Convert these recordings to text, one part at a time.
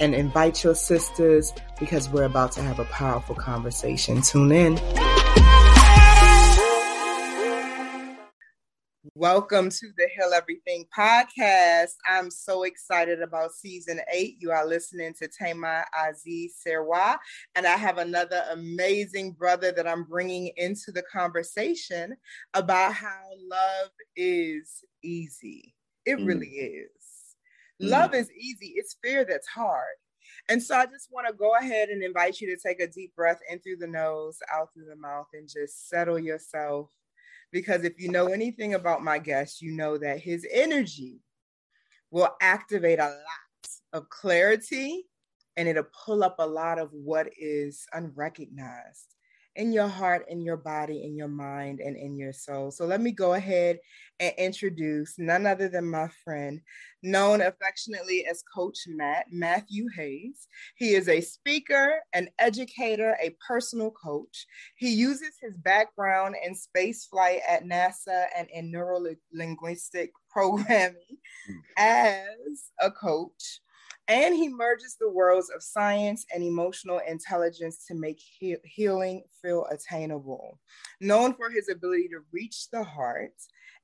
and invite your sisters because we're about to have a powerful conversation. Tune in. Welcome to the Heal Everything podcast. I'm so excited about season eight. You are listening to Thema Azize Serwa, and I have another amazing brother that I'm bringing into the conversation about how love is easy. It mm. really is. Mm-hmm. Love is easy, it's fear that's hard. And so I just want to go ahead and invite you to take a deep breath in through the nose, out through the mouth, and just settle yourself. Because if you know anything about my guest, you know that his energy will activate a lot of clarity and it'll pull up a lot of what is unrecognized in your heart, in your body, in your mind, and in your soul. So let me go ahead and introduce none other than my friend, known affectionately as Coach Matt, Matthew Hayes. He is a speaker, an educator, a personal coach. He uses his background in space flight at NASA and in neuro linguistic programming hmm. as a coach and he merges the worlds of science and emotional intelligence to make he- healing feel attainable. Known for his ability to reach the heart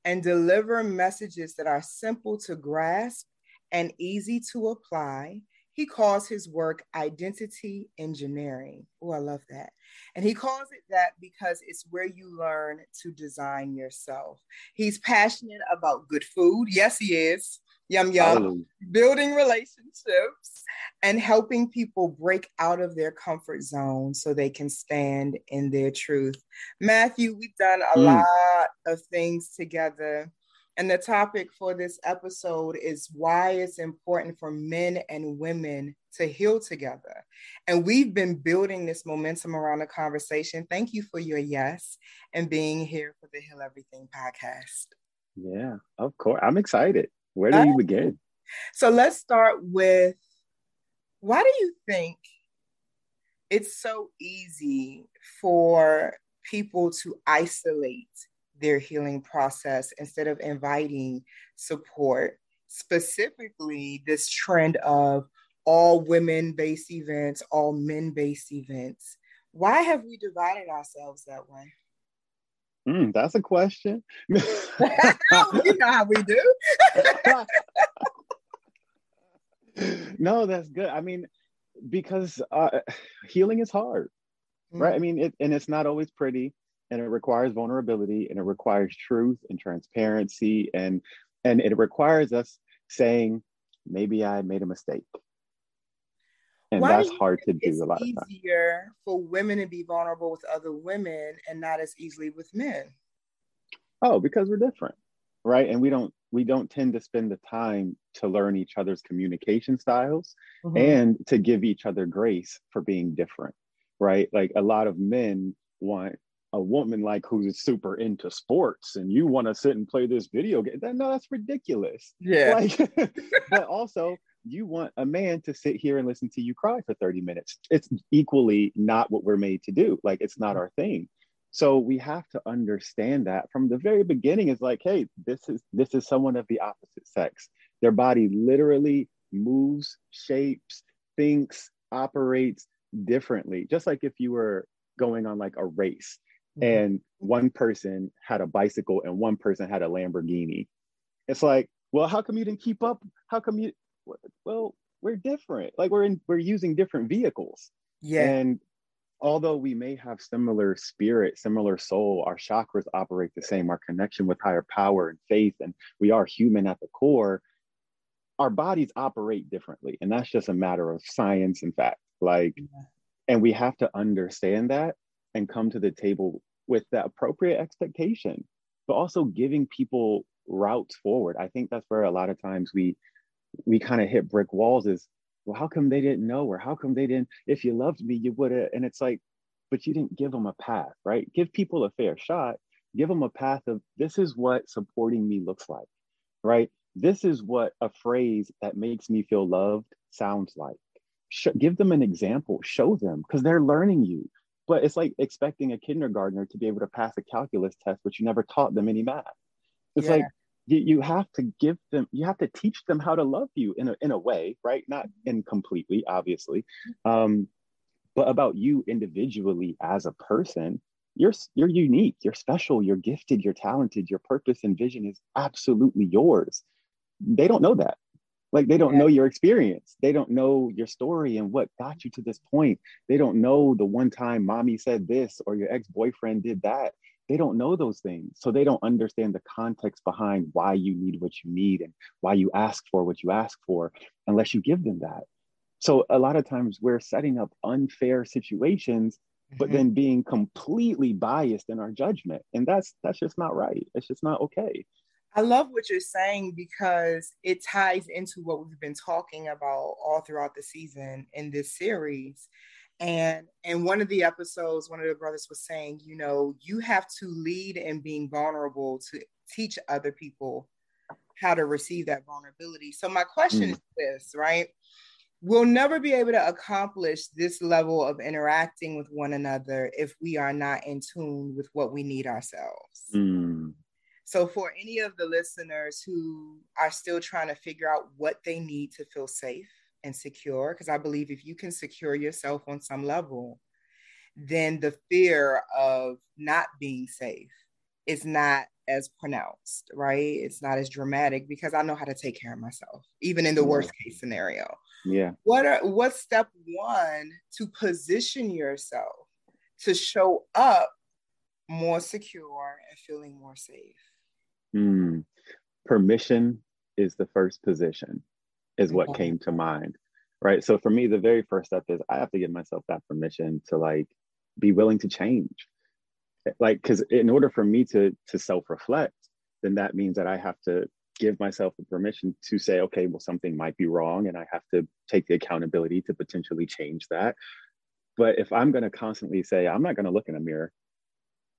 and deliver messages that are simple to grasp and easy to apply, he calls his work identity engineering. Oh, I love that. And he calls it that because it's where you learn to design yourself. He's passionate about good food. Yes, he is yum yum, building relationships and helping people break out of their comfort zone so they can stand in their truth. Matthew, we've done a mm. lot of things together. And the topic for this episode is why it's important for men and women to heal together. And we've been building this momentum around the conversation. Thank you for your yes and being here for the Heal Everything podcast. Yeah, of course. I'm excited. Where do you begin? So let's start with why do you think it's so easy for people to isolate their healing process instead of inviting support? Specifically, this trend of all women based events, all men based events. Why have we divided ourselves that way? Mm, that's a question. you know how we do. no, that's good. I mean, because uh, healing is hard, mm. right? I mean, it, and it's not always pretty, and it requires vulnerability, and it requires truth and transparency, and and it requires us saying, maybe I made a mistake. And Why that's hard to do a lot of times. easier for women to be vulnerable with other women and not as easily with men. Oh, because we're different, right? And we don't we don't tend to spend the time to learn each other's communication styles mm-hmm. and to give each other grace for being different, right? Like a lot of men want a woman like who's super into sports and you want to sit and play this video game. No, that's ridiculous. Yeah. Like, but also you want a man to sit here and listen to you cry for 30 minutes. It's equally not what we're made to do. Like it's not our thing. So we have to understand that from the very beginning. It's like, hey, this is this is someone of the opposite sex. Their body literally moves, shapes, thinks, operates differently. Just like if you were going on like a race mm-hmm. and one person had a bicycle and one person had a Lamborghini. It's like, well, how come you didn't keep up? How come you well, we're different. Like we're in, we're using different vehicles. Yeah. And although we may have similar spirit, similar soul, our chakras operate the same, our connection with higher power and faith, and we are human at the core, our bodies operate differently. And that's just a matter of science and fact. Like, yeah. and we have to understand that and come to the table with the appropriate expectation, but also giving people routes forward. I think that's where a lot of times we we kind of hit brick walls is well, how come they didn't know? Or how come they didn't? If you loved me, you would have. And it's like, but you didn't give them a path, right? Give people a fair shot. Give them a path of this is what supporting me looks like, right? This is what a phrase that makes me feel loved sounds like. Sh- give them an example, show them because they're learning you. But it's like expecting a kindergartner to be able to pass a calculus test, but you never taught them any math. It's yeah. like you, you have to give them, you have to teach them how to love you in a, in a way, right? Not incompletely obviously, um, but about you individually as a person. You're, you're unique, you're special, you're gifted, you're talented, your purpose and vision is absolutely yours. They don't know that. Like they don't yeah. know your experience. They don't know your story and what got you to this point. They don't know the one time mommy said this or your ex boyfriend did that they don't know those things. So they don't understand the context behind why you need what you need and why you ask for what you ask for unless you give them that. So a lot of times we're setting up unfair situations, mm-hmm. but then being completely biased in our judgment. And that's that's just not right. It's just not okay. I love what you're saying because it ties into what we've been talking about all throughout the season in this series and in one of the episodes one of the brothers was saying you know you have to lead in being vulnerable to teach other people how to receive that vulnerability so my question mm. is this right we'll never be able to accomplish this level of interacting with one another if we are not in tune with what we need ourselves mm. so for any of the listeners who are still trying to figure out what they need to feel safe and secure because I believe if you can secure yourself on some level, then the fear of not being safe is not as pronounced, right? It's not as dramatic because I know how to take care of myself, even in the worst case scenario. Yeah. What are what's step one to position yourself to show up more secure and feeling more safe? Mm. Permission is the first position is what okay. came to mind right so for me the very first step is i have to give myself that permission to like be willing to change like because in order for me to to self-reflect then that means that i have to give myself the permission to say okay well something might be wrong and i have to take the accountability to potentially change that but if i'm going to constantly say i'm not going to look in a mirror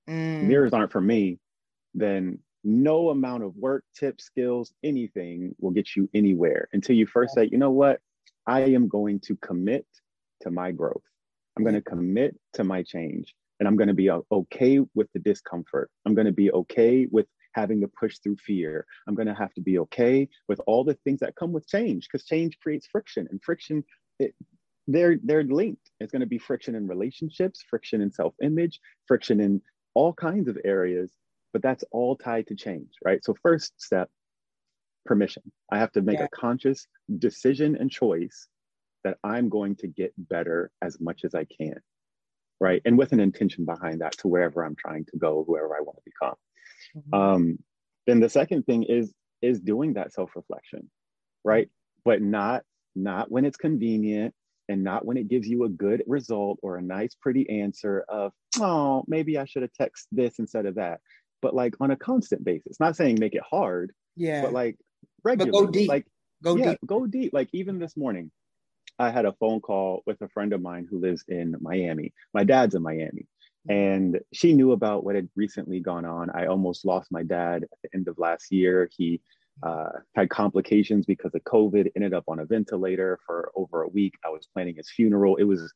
mm. mirrors aren't for me then no amount of work, tips, skills, anything will get you anywhere until you first say, you know what, I am going to commit to my growth. I'm going to commit to my change and I'm going to be uh, okay with the discomfort. I'm going to be okay with having to push through fear. I'm going to have to be okay with all the things that come with change because change creates friction and friction it, they're they're linked. It's going to be friction in relationships, friction in self-image, friction in all kinds of areas but that's all tied to change, right? So, first step, permission. I have to make yeah. a conscious decision and choice that I'm going to get better as much as I can, right? And with an intention behind that to wherever I'm trying to go, whoever I want to become. Mm-hmm. Um, then the second thing is is doing that self-reflection, right? But not not when it's convenient and not when it gives you a good result or a nice pretty answer of oh maybe i should have texted this instead of that but like on a constant basis. Not saying make it hard, yeah, but like regularly. But go deep. Like go yeah, deep. Go deep. Like even this morning, I had a phone call with a friend of mine who lives in Miami. My dad's in Miami. Mm-hmm. And she knew about what had recently gone on. I almost lost my dad at the end of last year. He uh, had complications because of COVID, ended up on a ventilator for over a week. I was planning his funeral. It was,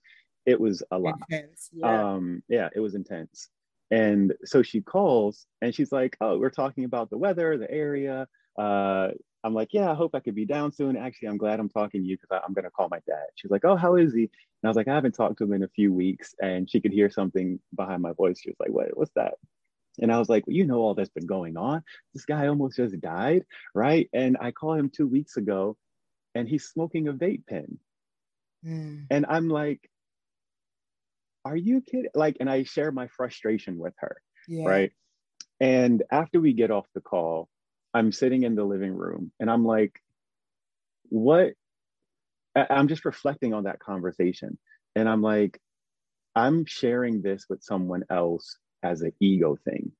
it was a lot. Intense, yeah. Um, yeah, it was intense. And so she calls and she's like, Oh, we're talking about the weather, the area. Uh, I'm like, Yeah, I hope I could be down soon. Actually, I'm glad I'm talking to you because I'm going to call my dad. She's like, Oh, how is he? And I was like, I haven't talked to him in a few weeks. And she could hear something behind my voice. She was like, What, what's that? And I was like, well, you know, all that's been going on. This guy almost just died, right? And I call him two weeks ago and he's smoking a vape pen. Mm. And I'm like, are you kidding? Like, and I share my frustration with her, yeah. right? And after we get off the call, I'm sitting in the living room and I'm like, what? I'm just reflecting on that conversation. And I'm like, I'm sharing this with someone else as an ego thing.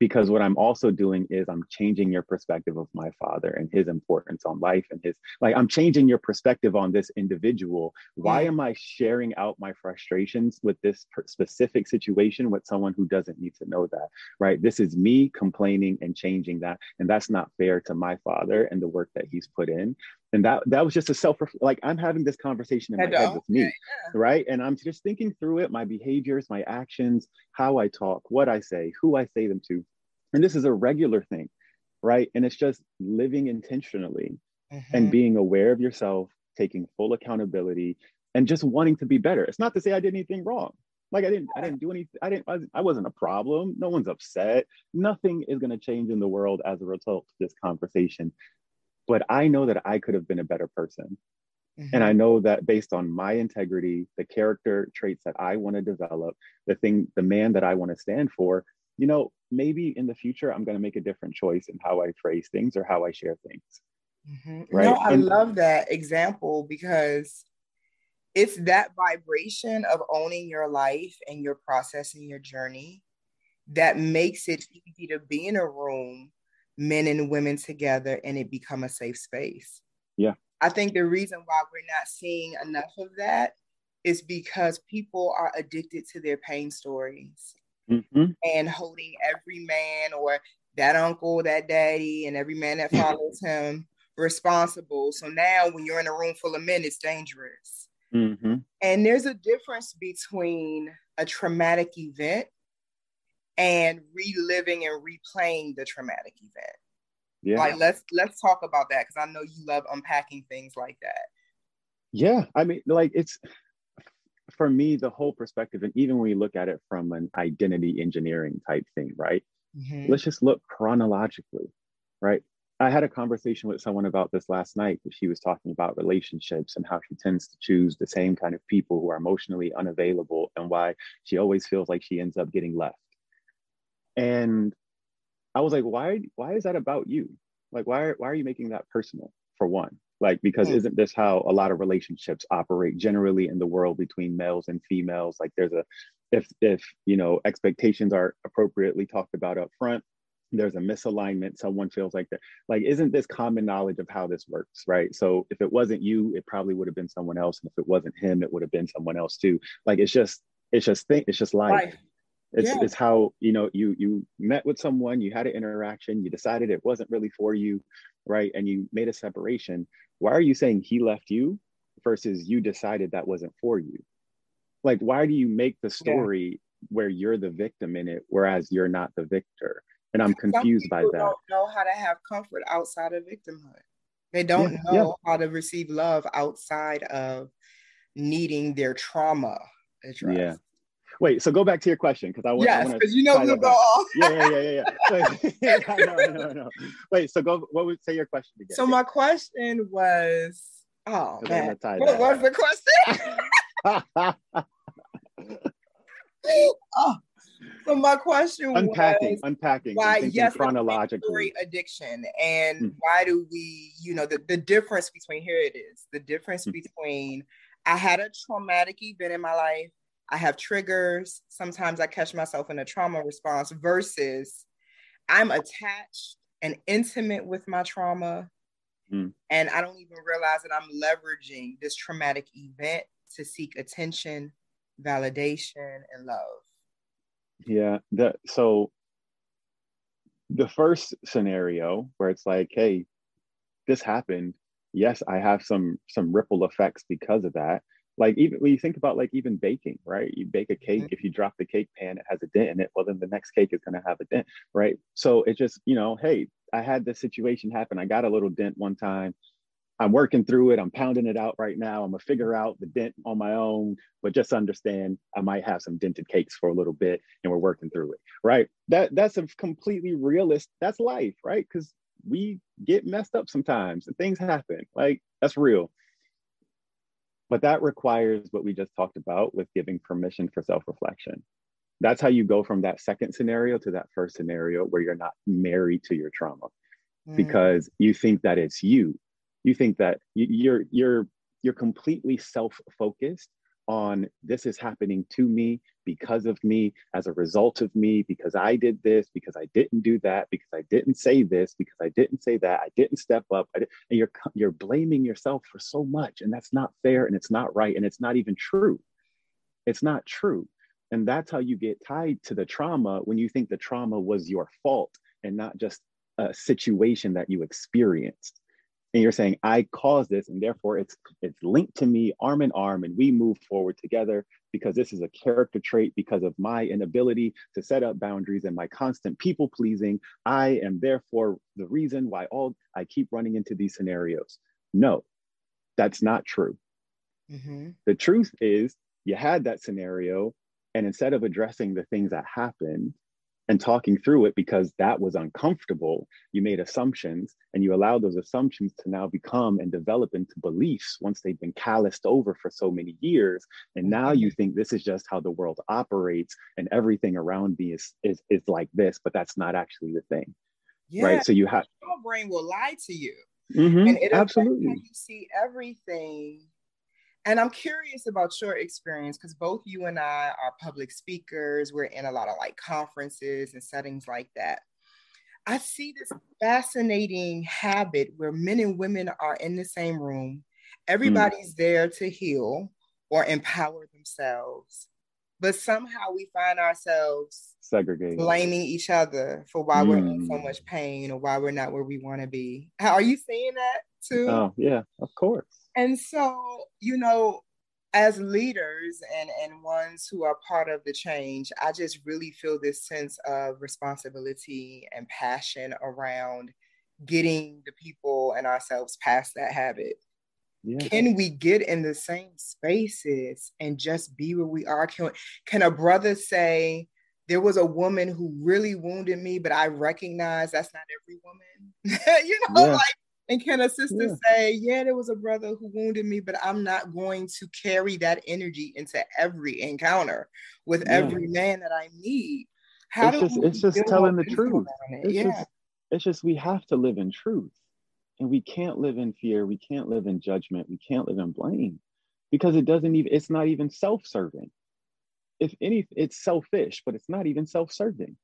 Because what I'm also doing is I'm changing your perspective of my father and his importance on life and his like I'm changing your perspective on this individual. Why am I sharing out my frustrations with this specific situation with someone who doesn't need to know that? Right? This is me complaining and changing that and that's not fair to my father and the work that he's put in. And that that was just a self like I'm having this conversation in my head with me, yeah. right? And I'm just thinking through it, my behaviors, my actions, how I talk, what I say, who I say them to and this is a regular thing, right? And it's just living intentionally mm-hmm. and being aware of yourself, taking full accountability, and just wanting to be better. It's not to say I did anything wrong. Like I didn't, I didn't do anything. I didn't. I, I wasn't a problem. No one's upset. Nothing is going to change in the world as a result of this conversation. But I know that I could have been a better person. Mm-hmm. And I know that based on my integrity, the character traits that I want to develop, the thing, the man that I want to stand for, you know, maybe in the future I'm going to make a different choice in how I phrase things or how I share things. Mm-hmm. Right. No, I and, love that example because it's that vibration of owning your life and your process and your journey that makes it easy to be in a room, men and women together, and it become a safe space. Yeah. I think the reason why we're not seeing enough of that is because people are addicted to their pain stories mm-hmm. and holding every man or that uncle, that daddy, and every man that follows him responsible. So now when you're in a room full of men, it's dangerous. Mm-hmm. And there's a difference between a traumatic event and reliving and replaying the traumatic event. Yeah. Like let's let's talk about that because I know you love unpacking things like that. Yeah. I mean, like it's for me, the whole perspective, and even when we look at it from an identity engineering type thing, right? Mm-hmm. Let's just look chronologically, right? I had a conversation with someone about this last night. She was talking about relationships and how she tends to choose the same kind of people who are emotionally unavailable and why she always feels like she ends up getting left. And I was like, why, why is that about you? Like, why, why are you making that personal for one? like because mm. isn't this how a lot of relationships operate generally in the world between males and females like there's a if if you know expectations are appropriately talked about up front there's a misalignment someone feels like that like isn't this common knowledge of how this works right so if it wasn't you it probably would have been someone else and if it wasn't him it would have been someone else too like it's just it's just think it's just life, life. It's, yeah. it's how you know you you met with someone you had an interaction you decided it wasn't really for you right and you made a separation why are you saying he left you versus you decided that wasn't for you like why do you make the story yeah. where you're the victim in it whereas you're not the victor and i'm confused by that don't know how to have comfort outside of victimhood they don't yeah, know yeah. how to receive love outside of needing their trauma addressed. yeah Wait, so go back to your question because I want. Yes, because you know the ball. yeah, yeah, yeah, yeah. Wait, yeah I know, I know. Wait, so go. What would say your question again? So my question was, oh man, what was the question? oh, so my question unpacking, was, unpacking, why yes, chronologically addiction, and mm. why do we, you know, the the difference between here it is the difference mm. between I had a traumatic event in my life I have triggers. Sometimes I catch myself in a trauma response versus I'm attached and intimate with my trauma. Mm. And I don't even realize that I'm leveraging this traumatic event to seek attention, validation, and love. Yeah. That so the first scenario where it's like, hey, this happened. Yes, I have some some ripple effects because of that like even when you think about like even baking right? You bake a cake mm-hmm. if you drop the cake pan it has a dent in it well then the next cake is going to have a dent right? So it just you know hey i had this situation happen i got a little dent one time i'm working through it i'm pounding it out right now i'm gonna figure out the dent on my own but just understand i might have some dented cakes for a little bit and we're working through it right? That that's a completely realist that's life right? Because we get messed up sometimes and things happen like that's real but that requires what we just talked about with giving permission for self reflection. That's how you go from that second scenario to that first scenario where you're not married to your trauma mm. because you think that it's you. You think that you're you're you're completely self focused on this is happening to me because of me, as a result of me, because I did this, because I didn't do that, because I didn't say this, because I didn't say that, I didn't step up. and you're you're blaming yourself for so much, and that's not fair, and it's not right, and it's not even true. It's not true. And that's how you get tied to the trauma when you think the trauma was your fault and not just a situation that you experienced and you're saying i caused this and therefore it's it's linked to me arm in arm and we move forward together because this is a character trait because of my inability to set up boundaries and my constant people pleasing. I am therefore the reason why all i keep running into these scenarios. No that's not true. Mm-hmm. the truth is you had that scenario and instead of addressing the things that happened and talking through it because that was uncomfortable you made assumptions and you allow those assumptions to now become and develop into beliefs once they've been calloused over for so many years and now you think this is just how the world operates and everything around me is is, is like this but that's not actually the thing yeah. right so you have your brain will lie to you mm-hmm. and it absolutely you see everything and I'm curious about your experience because both you and I are public speakers. We're in a lot of like conferences and settings like that. I see this fascinating habit where men and women are in the same room. Everybody's mm. there to heal or empower themselves. But somehow we find ourselves segregated, blaming each other for why mm. we're in so much pain or why we're not where we want to be. How Are you seeing that too? Oh, yeah, of course. And so, you know, as leaders and, and ones who are part of the change, I just really feel this sense of responsibility and passion around getting the people and ourselves past that habit. Yeah. Can we get in the same spaces and just be where we are? Can, can a brother say, there was a woman who really wounded me, but I recognize that's not every woman. you know, yeah. like and can a sister yeah. say, Yeah, there was a brother who wounded me, but I'm not going to carry that energy into every encounter with yeah. every man that I meet? How it's just it's just telling the truth. It? It's, yeah. just, it's just we have to live in truth. And we can't live in fear. We can't live in judgment. We can't live in blame because it doesn't even, it's not even self-serving. If any, it's selfish, but it's not even self-serving,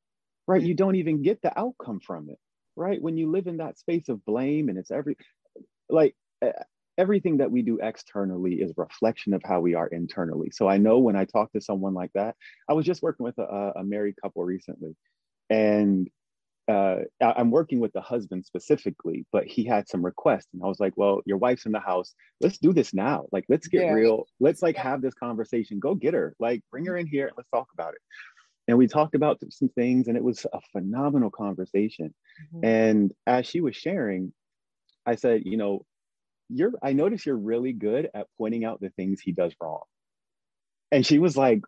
right? You don't even get the outcome from it right? When you live in that space of blame and it's every, like, everything that we do externally is reflection of how we are internally. So I know when I talk to someone like that, I was just working with a, a married couple recently, and uh, I'm working with the husband specifically, but he had some requests, and I was like, "Well, your wife's in the house. Let's do this now. Like, let's get yeah. real. Let's like have this conversation. Go get her. Like, bring her in here and let's talk about it." And we talked about some things and it was a phenomenal conversation mm-hmm. and as she was sharing i said you know you're i notice you're really good at pointing out the things he does wrong and she was like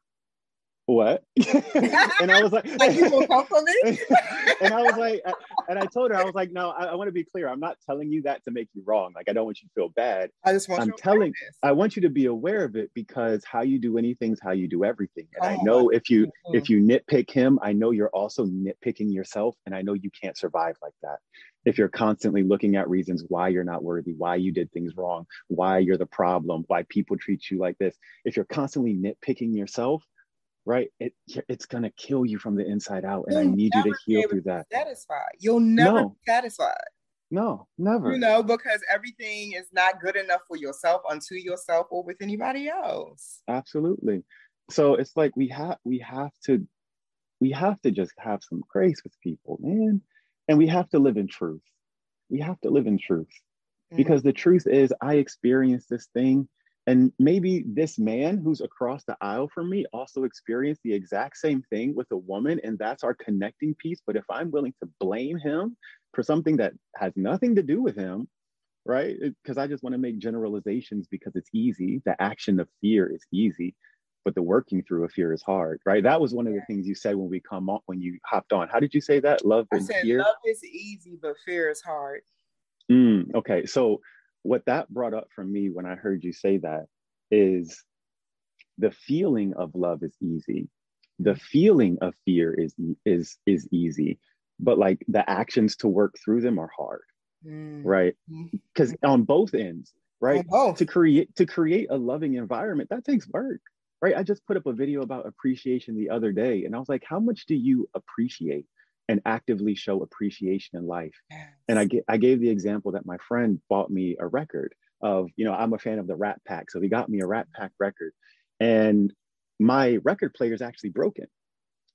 what? and I was like, like you will and I was like, and I told her, I was like, no, I, I want to be clear. I'm not telling you that to make you wrong. Like, I don't want you to feel bad. I just want I'm telling, I want you to be aware of it because how you do anything is how you do everything. And oh, I know if you, mm-hmm. if you nitpick him, I know you're also nitpicking yourself. And I know you can't survive like that. If you're constantly looking at reasons why you're not worthy, why you did things wrong, why you're the problem, why people treat you like this, if you're constantly nitpicking yourself, right? It, it's going to kill you from the inside out. And You'll I need you to heal through that. Satisfied. You'll never no. be satisfied. No, never. You know, because everything is not good enough for yourself unto yourself or with anybody else. Absolutely. So it's like we have we have to we have to just have some grace with people, man. And we have to live in truth. We have to live in truth. Mm-hmm. Because the truth is I experienced this thing and maybe this man who's across the aisle from me also experienced the exact same thing with a woman, and that's our connecting piece. But if I'm willing to blame him for something that has nothing to do with him, right? Because I just want to make generalizations because it's easy. The action of fear is easy, but the working through of fear is hard, right? That was one of the things you said when we come on, when you hopped on. How did you say that? Love and I said, fear? Love is easy, but fear is hard. Mm, okay. So what that brought up for me when I heard you say that is the feeling of love is easy. The feeling of fear is is is easy, but like the actions to work through them are hard. Mm. Right? Because on both ends, right? both. To create to create a loving environment, that takes work. right? I just put up a video about appreciation the other day, and I was like, how much do you appreciate and actively show appreciation in life? Yes. And I, get, I gave the example that my friend bought me a record of, you know, I'm a fan of the Rat Pack. So he got me a Rat mm-hmm. Pack record. And my record player is actually broken.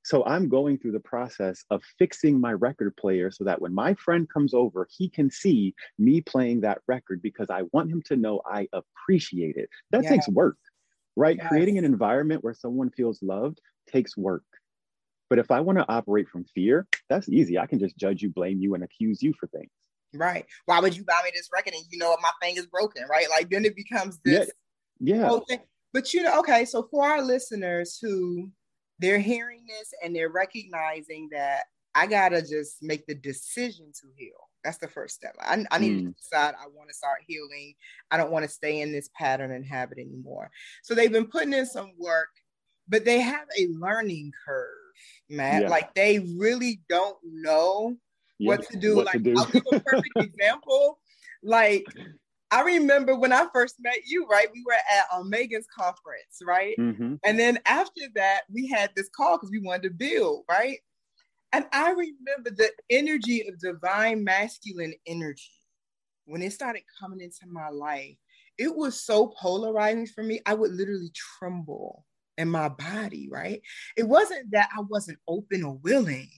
So I'm going through the process of fixing my record player so that when my friend comes over, he can see me playing that record because I want him to know I appreciate it. That takes work right? Yes. Creating an environment where someone feels loved takes work. But if I want to operate from fear, that's easy. I can just judge you, blame you, and accuse you for things. Right. Why would you buy me this record and you know my thing is broken, right? Like then it becomes this yeah. yeah. But you know, okay, so for our listeners who they're hearing this and they're recognizing that I gotta just make the decision to heal. That's the first step. I, I need mm. to decide I want to start healing. I don't want to stay in this pattern and habit anymore. So they've been putting in some work, but they have a learning curve, Matt. Yeah. Like they really don't know what to do. What like to do. I'll give a perfect example. Like I remember when I first met you, right? We were at um, Megan's conference, right? Mm-hmm. And then after that, we had this call because we wanted to build, right? And I remember the energy of divine masculine energy when it started coming into my life. It was so polarizing for me. I would literally tremble in my body, right? It wasn't that I wasn't open or willing.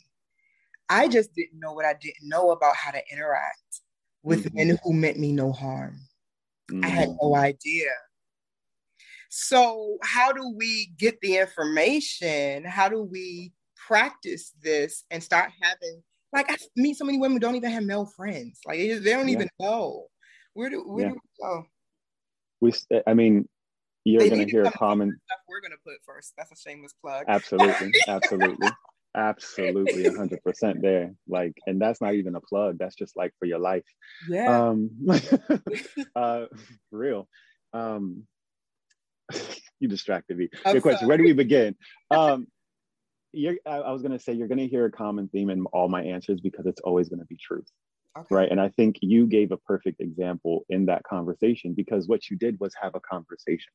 I just didn't know what I didn't know about how to interact with mm-hmm. men who meant me no harm. Mm-hmm. I had no idea. So, how do we get the information? How do we practice this and start having like I meet so many women who don't even have male friends. Like they, they don't yeah. even know. Where do where yeah. do we go? We I mean, you're gonna hear a common stuff we're gonna put first. That's a shameless plug. Absolutely, absolutely. absolutely 100% there like and that's not even a plug that's just like for your life yeah um uh real um you distracted me I'm good question sorry. where do we begin um you're, I was going to say you're going to hear a common theme in all my answers because it's always going to be truth. Okay. Right. And I think you gave a perfect example in that conversation because what you did was have a conversation.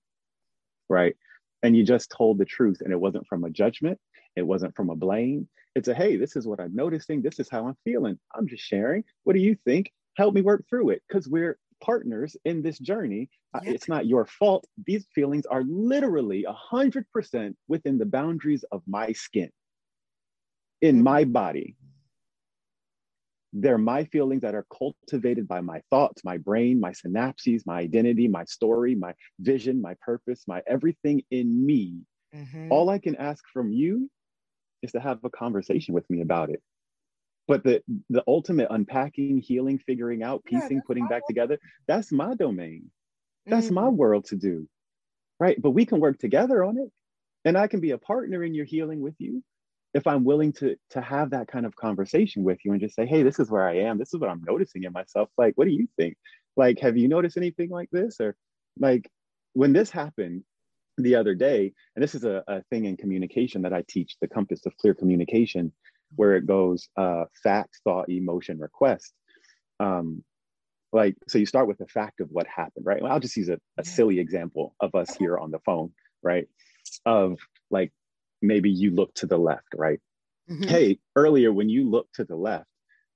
Right. And you just told the truth and it wasn't from a judgment. It wasn't from a blame. It's a, hey, this is what I'm noticing. This is how I'm feeling. I'm just sharing. What do you think? Help me work through it because we're partners in this journey. Uh. It's not your fault. These feelings are literally 100% within the boundaries of my skin, in my body. They're my feelings that are cultivated by my thoughts, my brain, my synapses, my identity, my story, my vision, my purpose, my everything in me. Mm-hmm. All I can ask from you is to have a conversation with me about it. But the the ultimate unpacking healing figuring out piecing yeah, putting back together that's my domain. That's mm-hmm. my world to do. Right? But we can work together on it. And i can be a partner in your healing with you if i'm willing to to have that kind of conversation with you and just say hey this is where i am this is what i'm noticing in myself like what do you think like have you noticed anything like this or like when this happened the other day and this is a, a thing in communication that i teach the compass of clear communication where it goes uh, fact, thought, emotion, request. Um, like, so you start with the fact of what happened, right? Well, I'll just use a, a silly example of us here on the phone, right? Of like, maybe you look to the left, right? Mm-hmm. Hey, earlier when you looked to the left,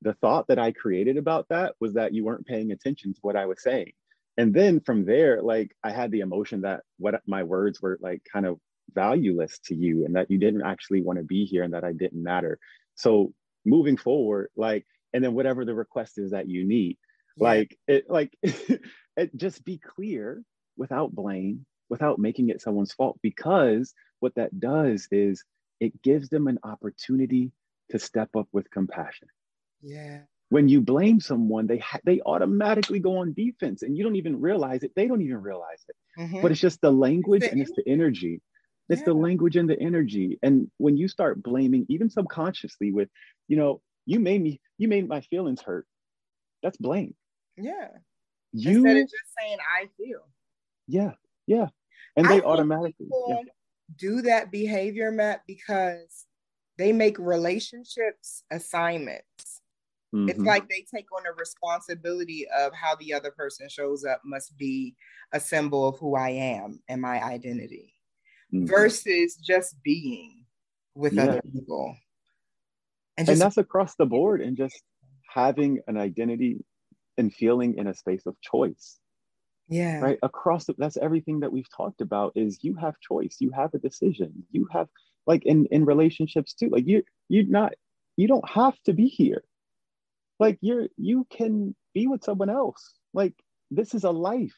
the thought that I created about that was that you weren't paying attention to what I was saying. And then from there, like I had the emotion that what my words were like kind of valueless to you and that you didn't actually want to be here and that I didn't matter. So moving forward, like, and then whatever the request is that you need, yeah. like it, like it, just be clear without blame, without making it someone's fault, because what that does is it gives them an opportunity to step up with compassion. Yeah. When you blame someone, they ha- they automatically go on defense, and you don't even realize it. They don't even realize it. Mm-hmm. But it's just the language and it's the energy it's yeah. the language and the energy. And when you start blaming, even subconsciously, with, you know, you made me, you made my feelings hurt. That's blame. Yeah. You instead of just saying I feel. Yeah, yeah. And they automatically yeah. Do that behavior, map because they make relationships assignments. Mm-hmm. It's like they take on a responsibility of how the other person shows up must be a symbol of who I am and my identity. mm-hmm. versus just being with yeah. other people. And, just, and that's across the board and just having an identity and feeling in a space of choice. Yeah. Right. Across the, that's everything that we've talked about is you have choice. You have a decision. You have like in in relationships too. Like you you're not you don't have to be here. Like you're you can be with someone else. Like this is a life.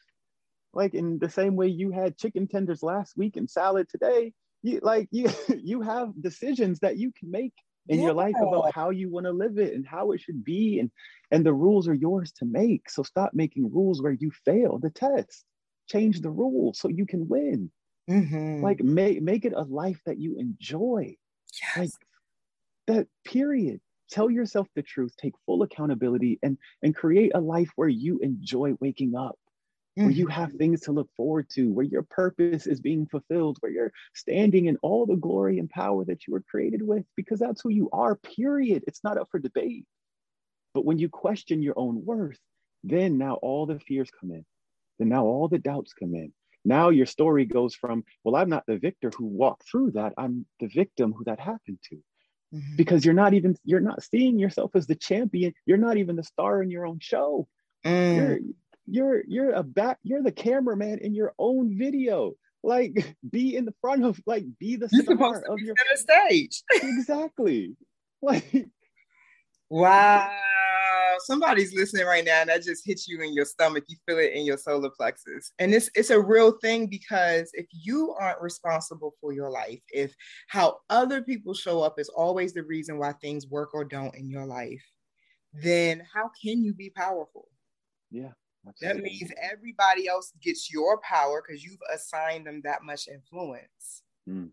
Like in the same way you had chicken tenders last week and salad today, you like you you have decisions that you can make in yeah. your life about how you want to live it and how it should be and and the rules are yours to make so stop making rules where you fail the test change the rules so you can win mm-hmm. like make make it a life that you enjoy yes. like that period tell yourself the truth take full accountability and and create a life where you enjoy waking up where you have mm-hmm. things to look forward to, where your purpose is being fulfilled, where you're standing in all the glory and power that you were created with, because that's who you are, period. It's not up for debate. But when you question your own worth, then now all the fears come in. Then now all the doubts come in. Now your story goes from, well, I'm not the victor who walked through that. I'm the victim who that happened to. Mm-hmm. Because you're not even, you're not seeing yourself as the champion. You're not even the star in your own show. Mm. You're, you're a back you're the cameraman in your own video. Like be in the front of like be the you're star of your stage. Exactly. Like wow. Somebody's listening right now and that just hits you in your stomach. You feel it in your solar plexus. And it's it's a real thing because if you aren't responsible for your life if how other people show up is always the reason why things work or don't in your life then how can you be powerful? Yeah. That means everybody else gets your power because you've assigned them that much influence. Mm.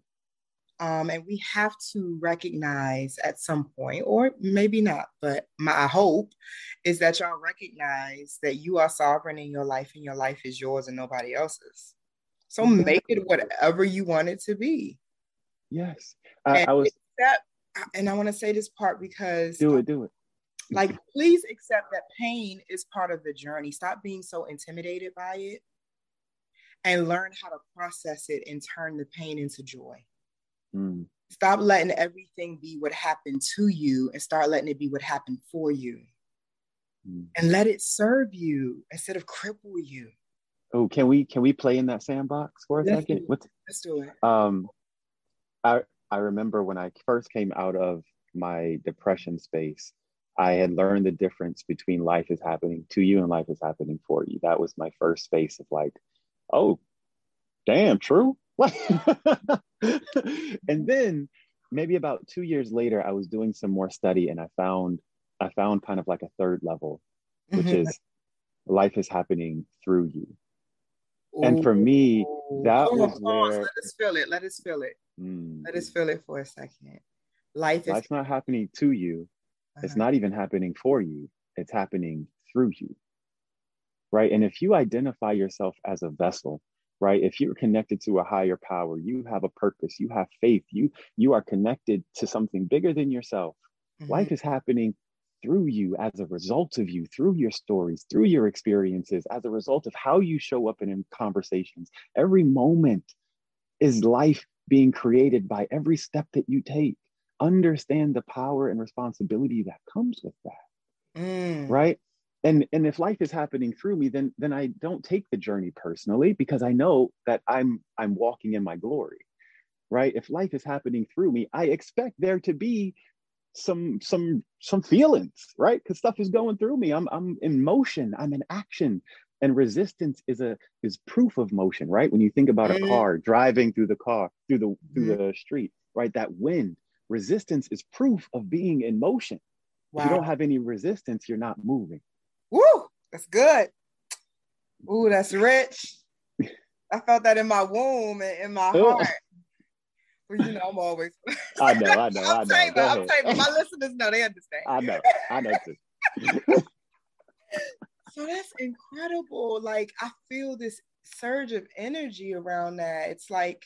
Um, and we have to recognize at some point, or maybe not, but my hope is that y'all recognize that you are sovereign in your life and your life is yours and nobody else's. So make it whatever you want it to be. Yes. I, I was that, and I want to say this part because do it, do it like, please accept that pain is part of the journey. Stop being so intimidated by it and learn how to process it and turn the pain into joy. Mm. Stop letting everything be what happened to you and start letting it be what happened for you. Mm. And let it serve you instead of cripple you. Oh, can we can we play in that sandbox for a Let's second? Do Let's do it. Um I I remember when I first came out of my depression space, I had learned the difference between life is happening to you and life is happening for you. That was my first space of like, oh, damn, true. and then maybe about two years later, I was doing some more study and I found I found kind of like a third level, which mm-hmm. is life is happening through you. Ooh. And for me, that oh, was where let us feel it. Let us feel it. Mm. Let us feel it for a second. Life is life's not happening to you. It's not even happening for you, it's happening through you. Right. And if you identify yourself as a vessel, right if you're connected to a higher power you have a purpose you have faith you you are connected to something bigger than yourself mm-hmm. life is happening through you as a result of you through your stories through your experiences as a result of how you show up in, in conversations every moment is life being created by every step that you take understand the power and responsibility that comes with that mm. right? And and if life is happening through me then then i don't take the journey personally because i know that i'm i'm walking in my glory right? If life is happening through me i expect there to be some some some feelings right? Because stuff is going through me. I'm i'm in motion. I'm in action. And resistance is a is proof of motion right? When you think about a mm. car driving through the car through the through mm. the street right? That wind resistance is proof of being in motion. Wow. If you don't have any resistance, you're not moving. Woo, that's good. Ooh, that's rich. I felt that in my womb and in my oh. heart. well, you know, I'm always. I know, I know, I'm I know. I'm saying, my listeners know they understand. I know, I know too. so that's incredible. Like I feel this surge of energy around that. It's like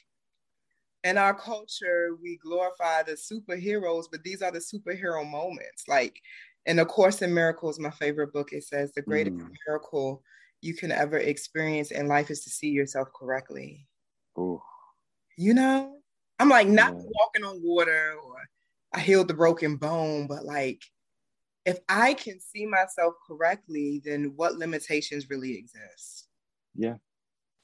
in our culture, we glorify the superheroes, but these are the superhero moments. Like in A Course in Miracles, my favorite book, it says the greatest mm. miracle you can ever experience in life is to see yourself correctly. Ooh. You know, I'm like not yeah. walking on water or I healed the broken bone, but like if I can see myself correctly, then what limitations really exist? Yeah.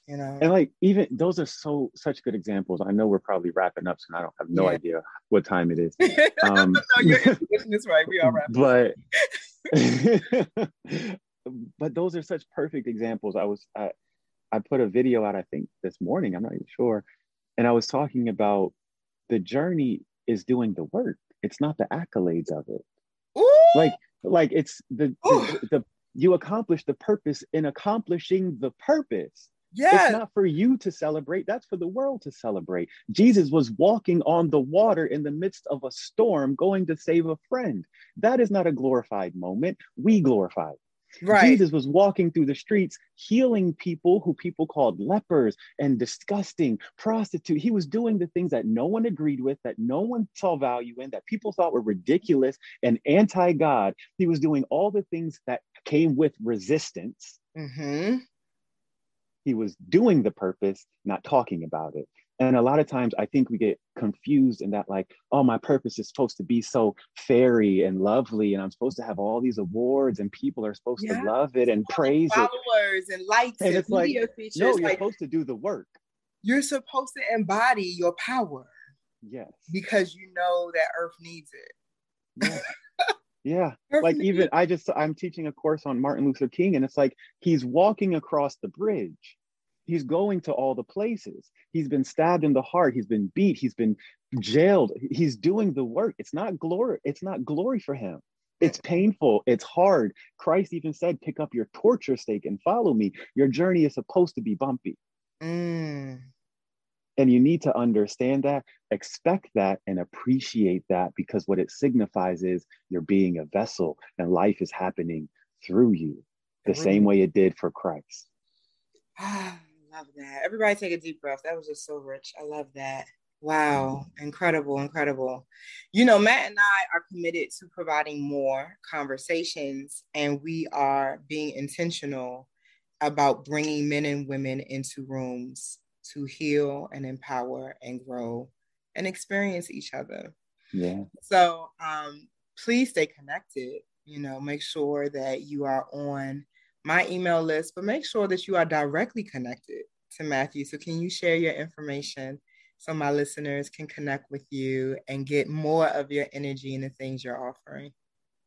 You know, and like even those are so such good examples. I know we're probably wrapping up, so I don't have no yeah. idea what time it is. Um, no, your intuition is right. We are wrapping. But but those are such perfect examples. I was I, I put a video out, I think this morning. I'm not even sure, and I was talking about the journey is doing the work. It's not the accolades of it. Ooh. Like like it's the, the, the you accomplish the purpose in accomplishing the purpose. Yeah. It's not for you to celebrate, that's for the world to celebrate. Jesus was walking on the water in the midst of a storm, going to save a friend. That is not a glorified moment. We glorified. Right. Jesus was walking through the streets, healing people who people called lepers and disgusting, prostitute. He was doing the things that no one agreed with, that no one saw value in, that people thought were ridiculous and anti God. He was doing all the things that came with resistance. Mm-hmm. He was doing the purpose, not talking about it. And a lot of times I think we get confused in that, like, oh, my purpose is supposed to be so fairy and lovely, and I'm supposed to have all these awards, and people are supposed yeah. to love it and praise followers it. Followers and likes and, and it's media like, features. No, you're like, supposed to do the work. You're supposed to embody your power. Yes. Because you know that Earth needs it. Yeah. Yeah. like even I just I'm teaching a course on Martin Luther King and it's like he's walking across the bridge he's going to all the places. He's been stabbed in the heart. He's been beat. He's been jailed. He's doing the work. It's not glory. It's not glory for him. It's painful. It's hard. Christ even said, pick up your torture stake and follow me. Your journey is supposed to be bumpy. Mm. And you need to understand that, expect that, and appreciate that because what it signifies is you're being a vessel and life is happening through you the same way it did for Christ. I love that. Everybody take a deep breath. That was just so rich. I love that. Wow, incredible, incredible. You know, Matt and I are committed to providing more conversations, and we are being intentional about bringing men and women into rooms to heal and empower and grow and experience each other. Yeah. So, um, please stay connected. You know, make sure that you are on my email list, but make sure that you are directly connected to Matthew. So, can you share your information so my listeners can connect with you and get more of your energy and the things you're offering?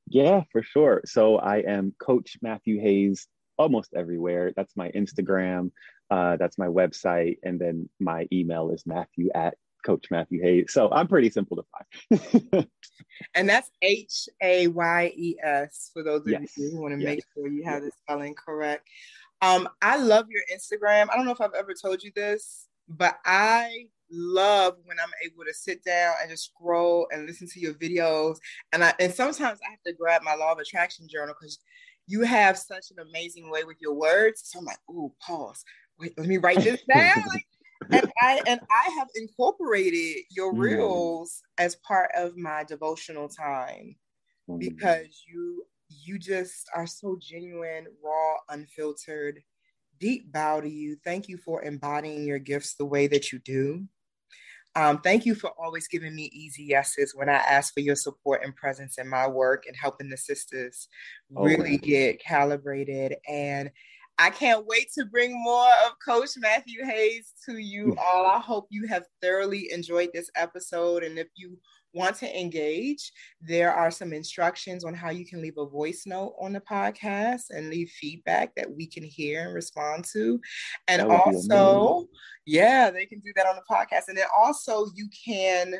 Yeah, for sure. So, I am Coach Matthew Hayes almost everywhere. That's my Instagram, uh, that's my website, and then my email is Matthew at Coach Matthew Hayes. So I'm pretty simple to find. and that's H A Y E S for those of yes. you who want to yes. make sure you have the spelling correct. Um, I love your Instagram. I don't know if I've ever told you this, but I love when I'm able to sit down and just scroll and listen to your videos. And I and sometimes I have to grab my law of attraction journal because you have such an amazing way with your words. So I'm like, oh, pause. Wait, let me write this down. like, and I and I have incorporated your mm. reels as part of my devotional time mm. because you you just are so genuine, raw, unfiltered. Deep bow to you. Thank you for embodying your gifts the way that you do. Um, thank you for always giving me easy yeses when I ask for your support and presence in my work and helping the sisters really get calibrated. And I can't wait to bring more of Coach Matthew Hayes to you all. I hope you have thoroughly enjoyed this episode. And if you want to engage, there are some instructions on how you can leave a voice note on the podcast and leave feedback that we can hear and respond to. And also, yeah, they can do that on the podcast. And then also, you can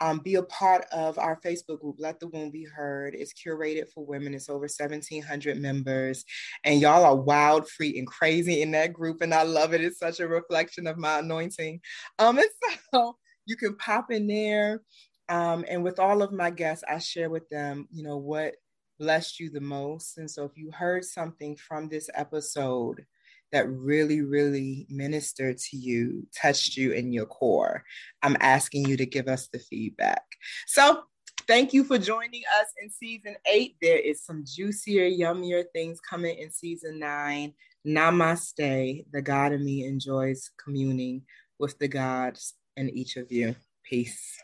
um, be a part of our Facebook group, Let the Wound Be Heard. It's curated for women. It's over 1,700 members. And y'all are wild, free, and crazy in that group. And I love it. It's such a reflection of my anointing. Um, and so you can pop in there. Um, and with all of my guests, I share with them, you know, what blessed you the most. And so if you heard something from this episode, that really, really ministered to you, touched you in your core, I'm asking you to give us the feedback. So, thank you for joining us in season eight. There is some juicier, yummier things coming in season nine. Namaste. The God in me enjoys communing with the gods in each of you. Peace.